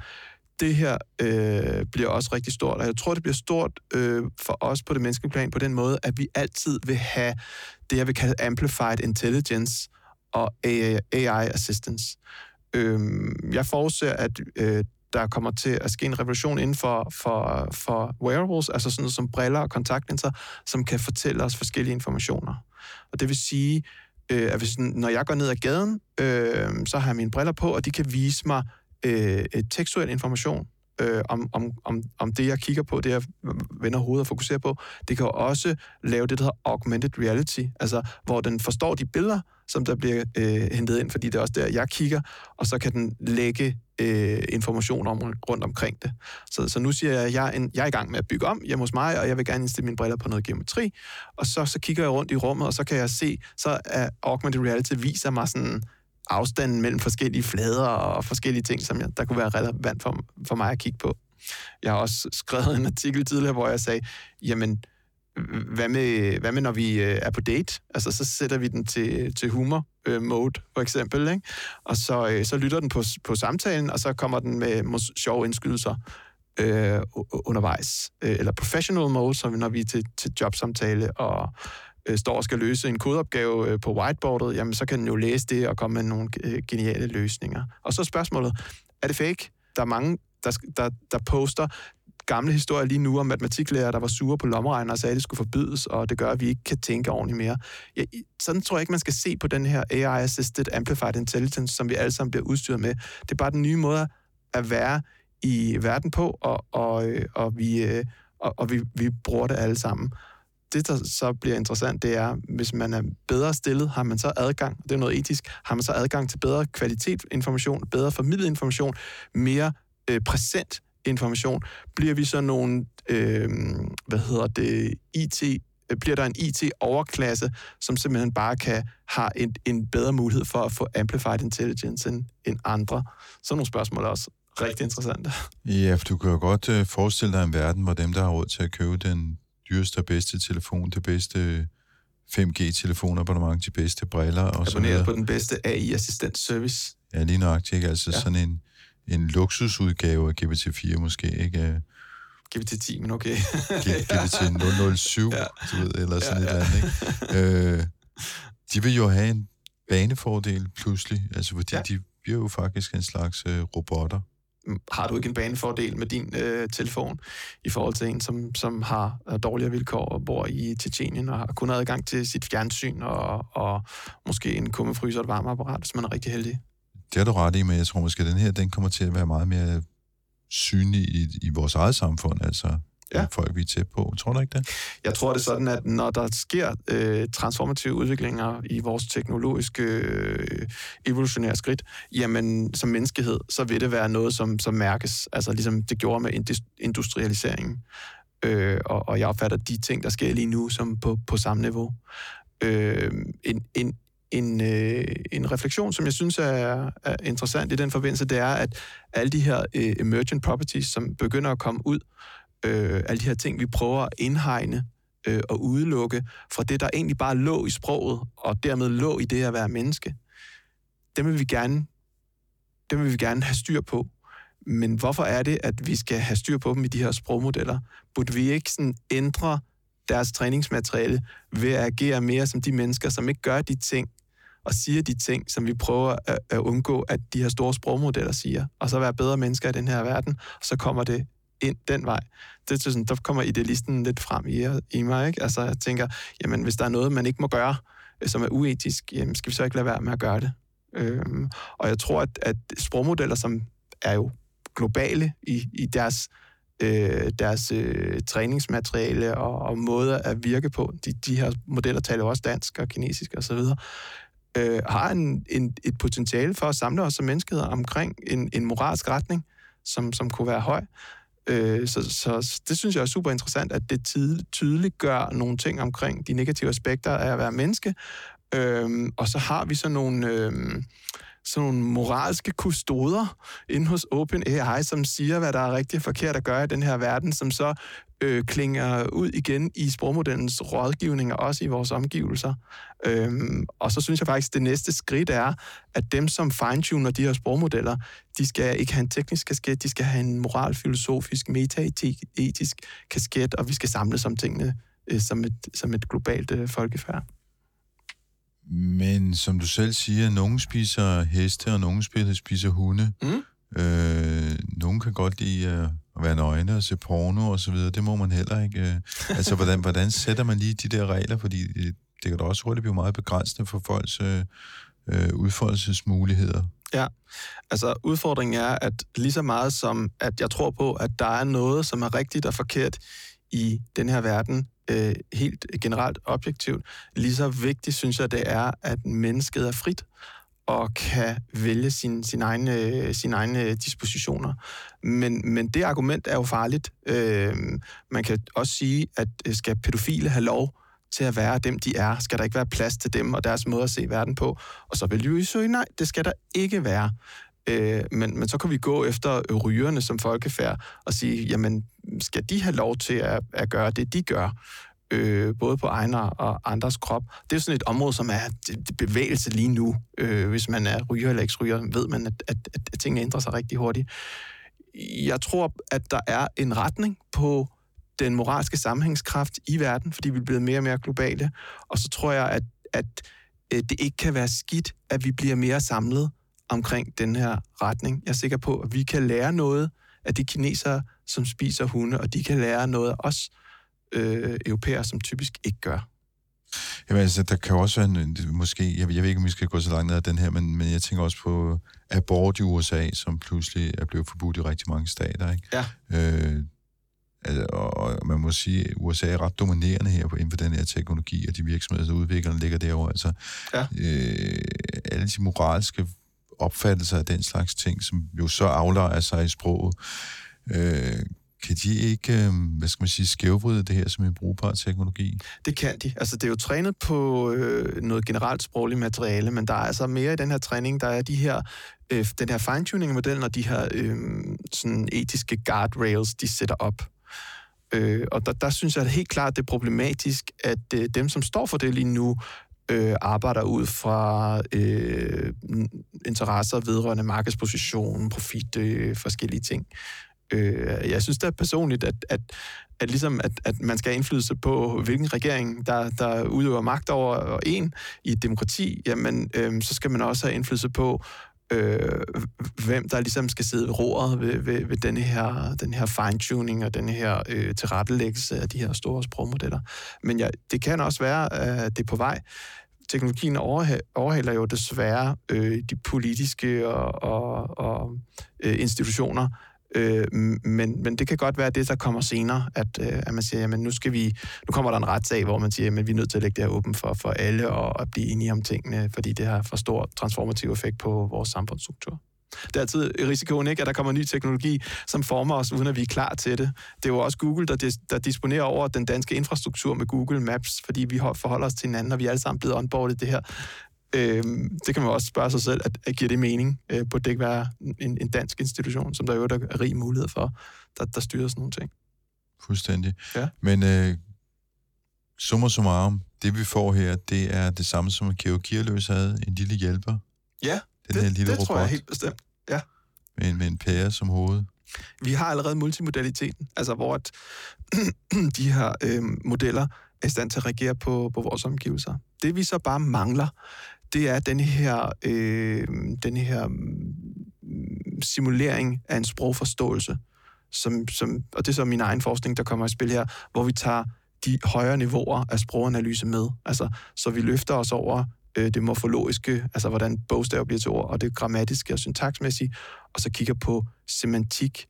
det her øh, bliver også rigtig stort, og jeg tror, det bliver stort øh, for os på det menneskelige plan på den måde, at vi altid vil have det, jeg vil kalde amplified intelligence og AI, assistance. Øh, jeg forudser, at øh, der kommer til at ske en revolution inden for, for, for wearables, altså sådan noget som briller og kontaktlinser, som kan fortælle os forskellige informationer. Og det vil sige, øh, at hvis, når jeg går ned ad gaden, øh, så har jeg mine briller på, og de kan vise mig øh, tekstuel information øh, om, om, om, om det, jeg kigger på, det jeg vender hovedet og fokuserer på. Det kan også lave det, der hedder augmented reality, altså hvor den forstår de billeder, som der bliver øh, hentet ind, fordi det er også der, jeg kigger, og så kan den lægge øh, information om, rundt omkring det. Så, så nu siger jeg, at jeg er, en, jeg er i gang med at bygge om hjemme hos mig, og jeg vil gerne indstille mine briller på noget geometri, og så, så kigger jeg rundt i rummet, og så kan jeg se, så er augmented reality viser mig sådan afstanden mellem forskellige flader og forskellige ting, som jeg, der kunne være relevant for, for mig at kigge på. Jeg har også skrevet en artikel tidligere, hvor jeg sagde, jamen, hvad med, hvad med når vi øh, er på date? Altså, så sætter vi den til, til humor øh, mode, for eksempel, ikke? og så, øh, så lytter den på, på samtalen, og så kommer den med sjove indskydelser øh, undervejs. Øh, eller professional mode, så når vi er til, til jobsamtale og øh, står og skal løse en kodeopgave øh, på whiteboardet, jamen så kan den jo læse det og komme med nogle øh, geniale løsninger. Og så spørgsmålet, er det fake? Der er mange, der, der, der poster gamle historier lige nu om matematiklærer, der var sure på lommeregner og sagde, at det skulle forbydes, og det gør, at vi ikke kan tænke ordentligt mere. Ja, sådan tror jeg ikke, man skal se på den her AI-assisted amplified intelligence, som vi alle sammen bliver udstyret med. Det er bare den nye måde at være i verden på, og, og, øh, og, vi, øh, og, og vi, vi bruger det alle sammen det, der så bliver interessant, det er, hvis man er bedre stillet, har man så adgang, det er noget etisk, har man så adgang til bedre kvalitet information, bedre formidlet information, mere øh, præsent information, bliver vi så nogle, øh, hvad hedder det, IT, øh, bliver der en IT-overklasse, som simpelthen bare kan have en, en bedre mulighed for at få amplified intelligence end, end andre. Så nogle spørgsmål er også rigtig interessante. Ja, for du kan jo godt øh, forestille dig en verden, hvor dem, der har råd til at købe den dyreste og bedste telefon, det bedste 5G-telefonabonnement, de bedste briller og så videre. på den bedste AI-assistent-service. Ja, lige nøjagtigt, ikke? Altså ja. sådan en, en luksusudgave af GPT-4 måske, ikke? GPT-10, men okay. GPT 007, ja. du ved, eller sådan ja, ja. et eller andet, ikke? Øh, de vil jo have en banefordel pludselig, altså fordi ja. de bliver jo faktisk en slags øh, robotter har du ikke en banefordel med din øh, telefon i forhold til en, som, som har øh, dårligere vilkår og bor i Tjetjenien og har kun adgang til sit fjernsyn og, og måske en kummefryser og et varmeapparat, hvis man er rigtig heldig. Det har du ret i, men jeg tror måske, at den her den kommer til at være meget mere synlig i, i vores eget samfund. Altså, ja. folk, vi er tæt på. Tror du ikke det? Jeg tror det er sådan, at når der sker øh, transformative udviklinger i vores teknologiske øh, evolutionære skridt, jamen som menneskehed, så vil det være noget, som, som mærkes, altså ligesom det gjorde med industrialiseringen. Øh, og, og jeg opfatter de ting, der sker lige nu, som på, på samme niveau. øh, en, en, en, øh, en refleksion, som jeg synes er, er interessant i den forbindelse, det er, at alle de her øh, emergent properties, som begynder at komme ud, øh, øh, alle de her ting, vi prøver at indhegne øh, og udelukke fra det, der egentlig bare lå i sproget, og dermed lå i det at være menneske, dem vil vi gerne, dem vil vi gerne have styr på. Men hvorfor er det, at vi skal have styr på dem i de her sprogmodeller? Burde vi ikke sådan ændre deres træningsmateriale ved at agere mere som de mennesker, som ikke gør de ting og siger de ting, som vi prøver at, at undgå, at de her store sprogmodeller siger, og så være bedre mennesker i den her verden, så kommer det ind den vej. Det er sådan, der kommer idealisten lidt frem i, i mig, ikke? Altså, jeg tænker, jamen, hvis der er noget, man ikke må gøre, øh, som er uetisk, jamen, skal vi så ikke lade være med at gøre det? Øhm, og jeg tror, at, at sprogmodeller, som er jo globale i, i deres, øh, deres øh, træningsmateriale og, og måder at virke på. De, de her modeller taler jo også dansk og kinesisk osv. Og øh, har en, en, et potentiale for at samle os som menneskeheder omkring en, en moralsk retning, som, som kunne være høj. Øh, så, så det synes jeg er super interessant, at det tydeligt gør nogle ting omkring de negative aspekter af at være menneske. Øh, og så har vi så nogle... Øh, sådan nogle moralske kustoder inde hos OpenAI, som siger, hvad der er rigtigt og forkert at gøre i den her verden, som så øh, klinger ud igen i sprogmodellens rådgivninger, også i vores omgivelser. Øhm, og så synes jeg faktisk, at det næste skridt er, at dem, som fine-tuner de her sprogmodeller, de skal ikke have en teknisk kasket, de skal have en moralfilosofisk, metaetisk kasket, og vi skal samles om tingene øh, som, et, som et globalt øh, folkefærd. Men som du selv siger, nogen spiser heste, og nogen spiser hunde. Mm. Øh, nogen kan godt lide øh, at være nøgne og se porno og så videre. Det må man heller ikke. Øh. Altså, hvordan, hvordan sætter man lige de der regler? Fordi det, det kan da også hurtigt blive meget begrænsende for folks øh, øh, udfoldelsesmuligheder. Ja, altså udfordringen er, at lige så meget som, at jeg tror på, at der er noget, som er rigtigt og forkert i den her verden, øh, helt generelt objektivt, lige så vigtigt synes jeg, det er, at mennesket er frit og kan vælge sin, sin øh, egne, sin egne dispositioner. Men, men det argument er jo farligt. Øh, man kan også sige, at øh, skal pædofile have lov til at være dem, de er? Skal der ikke være plads til dem og deres måde at se verden på? Og så vil vi jo sige, nej, det skal der ikke være. Øh, men, men så kan vi gå efter rygerne som folkefærd og sige, jamen, skal de have lov til at, at gøre det, de gør? Øh, både på egen og andres krop. Det er sådan et område, som er bevægelse lige nu. Øh, hvis man er ryger eller ikke ryger, ved man, at, at, at, at tingene ændrer sig rigtig hurtigt. Jeg tror, at der er en retning på den moralske sammenhængskraft i verden, fordi vi er blevet mere og mere globale. Og så tror jeg, at, at øh, det ikke kan være skidt, at vi bliver mere samlet omkring den her retning. Jeg er sikker på, at vi kan lære noget af de kinesere, som spiser hunde, og de kan lære noget af os, øh, europæere, som typisk ikke gør. Jamen altså, der kan også være, en, måske, jeg, jeg ved ikke, om vi skal gå så langt ned af den her, men, men jeg tænker også på abort i USA, som pludselig er blevet forbudt i rigtig mange stater, ikke? Ja. Øh, altså, og, og man må sige, at USA er ret dominerende her på, inden for den her teknologi, og de virksomheder, der udvikler den, ligger derovre. Altså, ja. øh, alle de moralske opfattelser af den slags ting, som jo så aflejer sig i sproget, øh, kan de ikke, øh, hvad skal man sige, skævvride det her som en brugbar teknologi? Det kan de. Altså, det er jo trænet på øh, noget generelt sprogligt materiale, men der er altså mere i den her træning, der er de her, øh, den her fine-tuning af modellen, og de her øh, sådan etiske guardrails, de sætter op. Øh, og der, der synes jeg at helt klart, det er problematisk, at øh, dem, som står for det lige nu, øh, arbejder ud fra øh, interesser vedrørende markedsposition, profit, øh, forskellige ting. Øh, jeg synes da personligt, at, at, at, ligesom at, at man skal have indflydelse på, hvilken regering, der, der udøver magt over en i et demokrati, jamen, øh, så skal man også have indflydelse på, øh, hvem der ligesom skal sidde ved roret ved, ved, ved denne her, den her fine-tuning og den her øh, tilrettelæggelse af de her store sprogmodeller. Men ja, det kan også være, at det er på vej. Teknologien overhælder jo desværre øh, de politiske og, og, og øh, institutioner, Øh, men, men det kan godt være det, der kommer senere, at, øh, at man siger, jamen nu skal vi, nu kommer der en retssag, hvor man siger, at vi er nødt til at lægge det her åbent for, for alle og at blive enige om tingene, fordi det har for stor transformativ effekt på vores samfundsstruktur. Det er altid risikoen, ikke, at der kommer ny teknologi, som former os, uden at vi er klar til det. Det er jo også Google, der, dis, der disponerer over den danske infrastruktur med Google Maps, fordi vi forholder os til hinanden, og vi er alle sammen blevet onboardet det her. Øhm, det kan man også spørge sig selv, at, at giver det mening? Øh, burde det ikke være en, en dansk institution, som der jo er rig mulighed for, der, der styrer sådan nogle ting? Fuldstændig. Ja. Men øh, summa summarum, det vi får her, det er det samme som Georg Gearløs havde, en lille hjælper. Ja, Den det, her lille det robot tror jeg helt bestemt. med, en, med en pære som hoved. Vi har allerede multimodaliteten, altså hvor at de her øh, modeller er i stand til at reagere på, på vores omgivelser. Det vi så bare mangler, det er den her, øh, den her mm, simulering af en sprogforståelse, som, som, og det er så min egen forskning, der kommer i spil her, hvor vi tager de højere niveauer af sproganalyse med, altså så vi løfter os over øh, det morfologiske, altså hvordan bogstaver bliver til ord, og det grammatiske og syntaksmæssige, og så kigger på semantik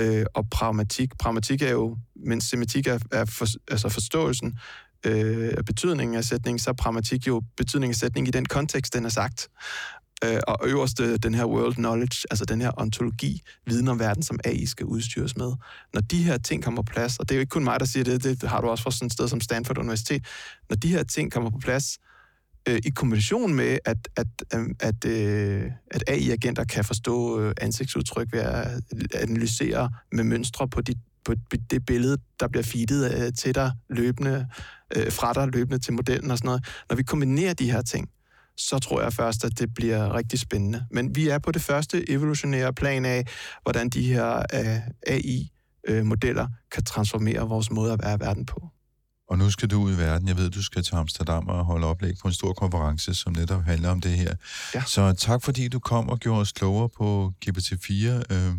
øh, og pragmatik. Pragmatik er jo, mens semantik er, er for, altså forståelsen øh, betydningen af sætningen, så er pragmatik jo betydningen af sætningen i den kontekst, den er sagt. Øh, og øverste, den her world knowledge, altså den her ontologi, viden om verden, som AI skal udstyres med. Når de her ting kommer på plads, og det er jo ikke kun mig, der siger det, det har du også fra sådan et sted som Stanford Universitet, når de her ting kommer på plads, øh, i kombination med, at, at, øh, at, øh, at AI-agenter kan forstå øh, ansigtsudtryk ved at analysere med mønstre på, dit, på det billede, der bliver feedet øh, til dig løbende, øh, fra dig løbende til modellen og sådan noget. Når vi kombinerer de her ting, så tror jeg først, at det bliver rigtig spændende. Men vi er på det første evolutionære plan af, hvordan de her øh, AI-modeller kan transformere vores måde at være i verden på. Og nu skal du ud i verden. Jeg ved, du skal til Amsterdam og holde oplæg på en stor konference, som netop handler om det her. Ja. Så tak fordi du kom og gjorde os klogere på GPT-4. Øh,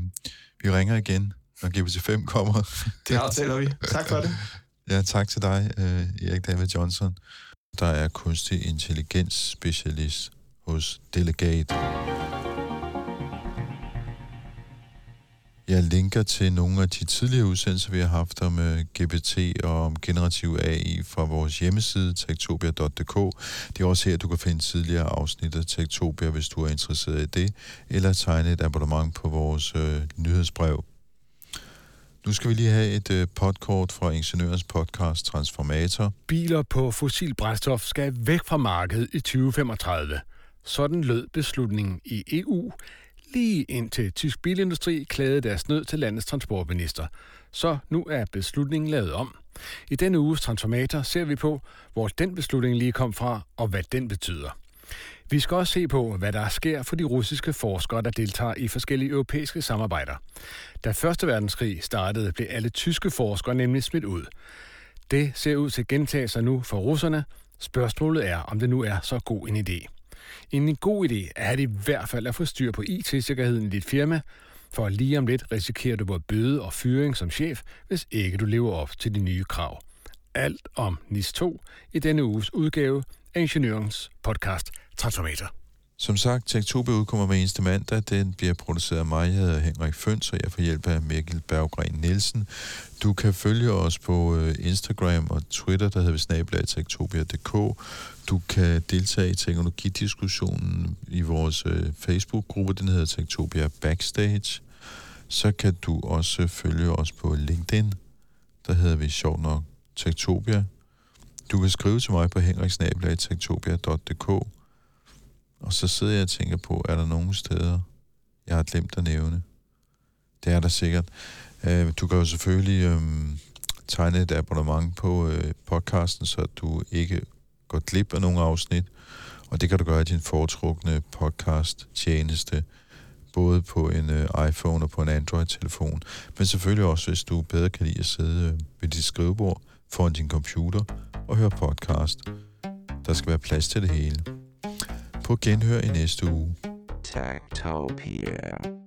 vi ringer igen, når GPT-5 kommer. Det aftaler vi. Tak for det. Ja, tak til dig, øh, Erik David Johnson, der er kunstig intelligens specialist hos Delegate. Jeg linker til nogle af de tidligere udsendelser, vi har haft om øh, GPT og om generativ AI fra vores hjemmeside, tektopia.dk. Det er også her, du kan finde tidligere afsnit af Tektopia, hvis du er interesseret i det, eller tegne et abonnement på vores øh, nyhedsbrev. Nu skal vi lige have et øh, podkort fra Ingeniørens podcast Transformator. Biler på fossil brændstof skal væk fra markedet i 2035. Sådan lød beslutningen i EU, lige indtil tysk bilindustri klagede deres nød til landets transportminister. Så nu er beslutningen lavet om. I denne uges Transformator ser vi på, hvor den beslutning lige kom fra, og hvad den betyder. Vi skal også se på, hvad der sker for de russiske forskere, der deltager i forskellige europæiske samarbejder. Da Første Verdenskrig startede, blev alle tyske forskere nemlig smidt ud. Det ser ud til at gentage sig nu for russerne. Spørgsmålet er, om det nu er så god en idé. En god idé er det i hvert fald at få styr på IT-sikkerheden i dit firma, for lige om lidt risikerer du både bøde og fyring som chef, hvis ikke du lever op til de nye krav. Alt om NIS 2 i denne uges udgave Ingeniørens podcast Transformator. Som sagt, Tektopia udkommer hver eneste mandag. Den bliver produceret af mig. Jeg hedder Henrik Føns, og jeg får hjælp af Mikkel Berggren Nielsen. Du kan følge os på øh, Instagram og Twitter, der hedder vi snabelag tektopia.dk. Du kan deltage i teknologidiskussionen i vores øh, Facebook-gruppe, den hedder Tektopia Backstage. Så kan du også følge os på LinkedIn, der hedder vi sjovt nok Tektopia. Du kan skrive til mig på henriksnabelag.tektopia.dk. Og så sidder jeg og tænker på, er der nogen steder, jeg har glemt at nævne? Det er der sikkert. Øh, du kan jo selvfølgelig øh, tegne et abonnement på øh, podcasten, så du ikke går glip af nogle afsnit. Og det kan du gøre i din foretrukne podcast-tjeneste, både på en øh, iPhone og på en Android-telefon. Men selvfølgelig også, hvis du bedre kan lide at sidde øh, ved dit skrivebord foran din computer og høre podcast. Der skal være plads til det hele. På genhør i næste uge. Techtopia.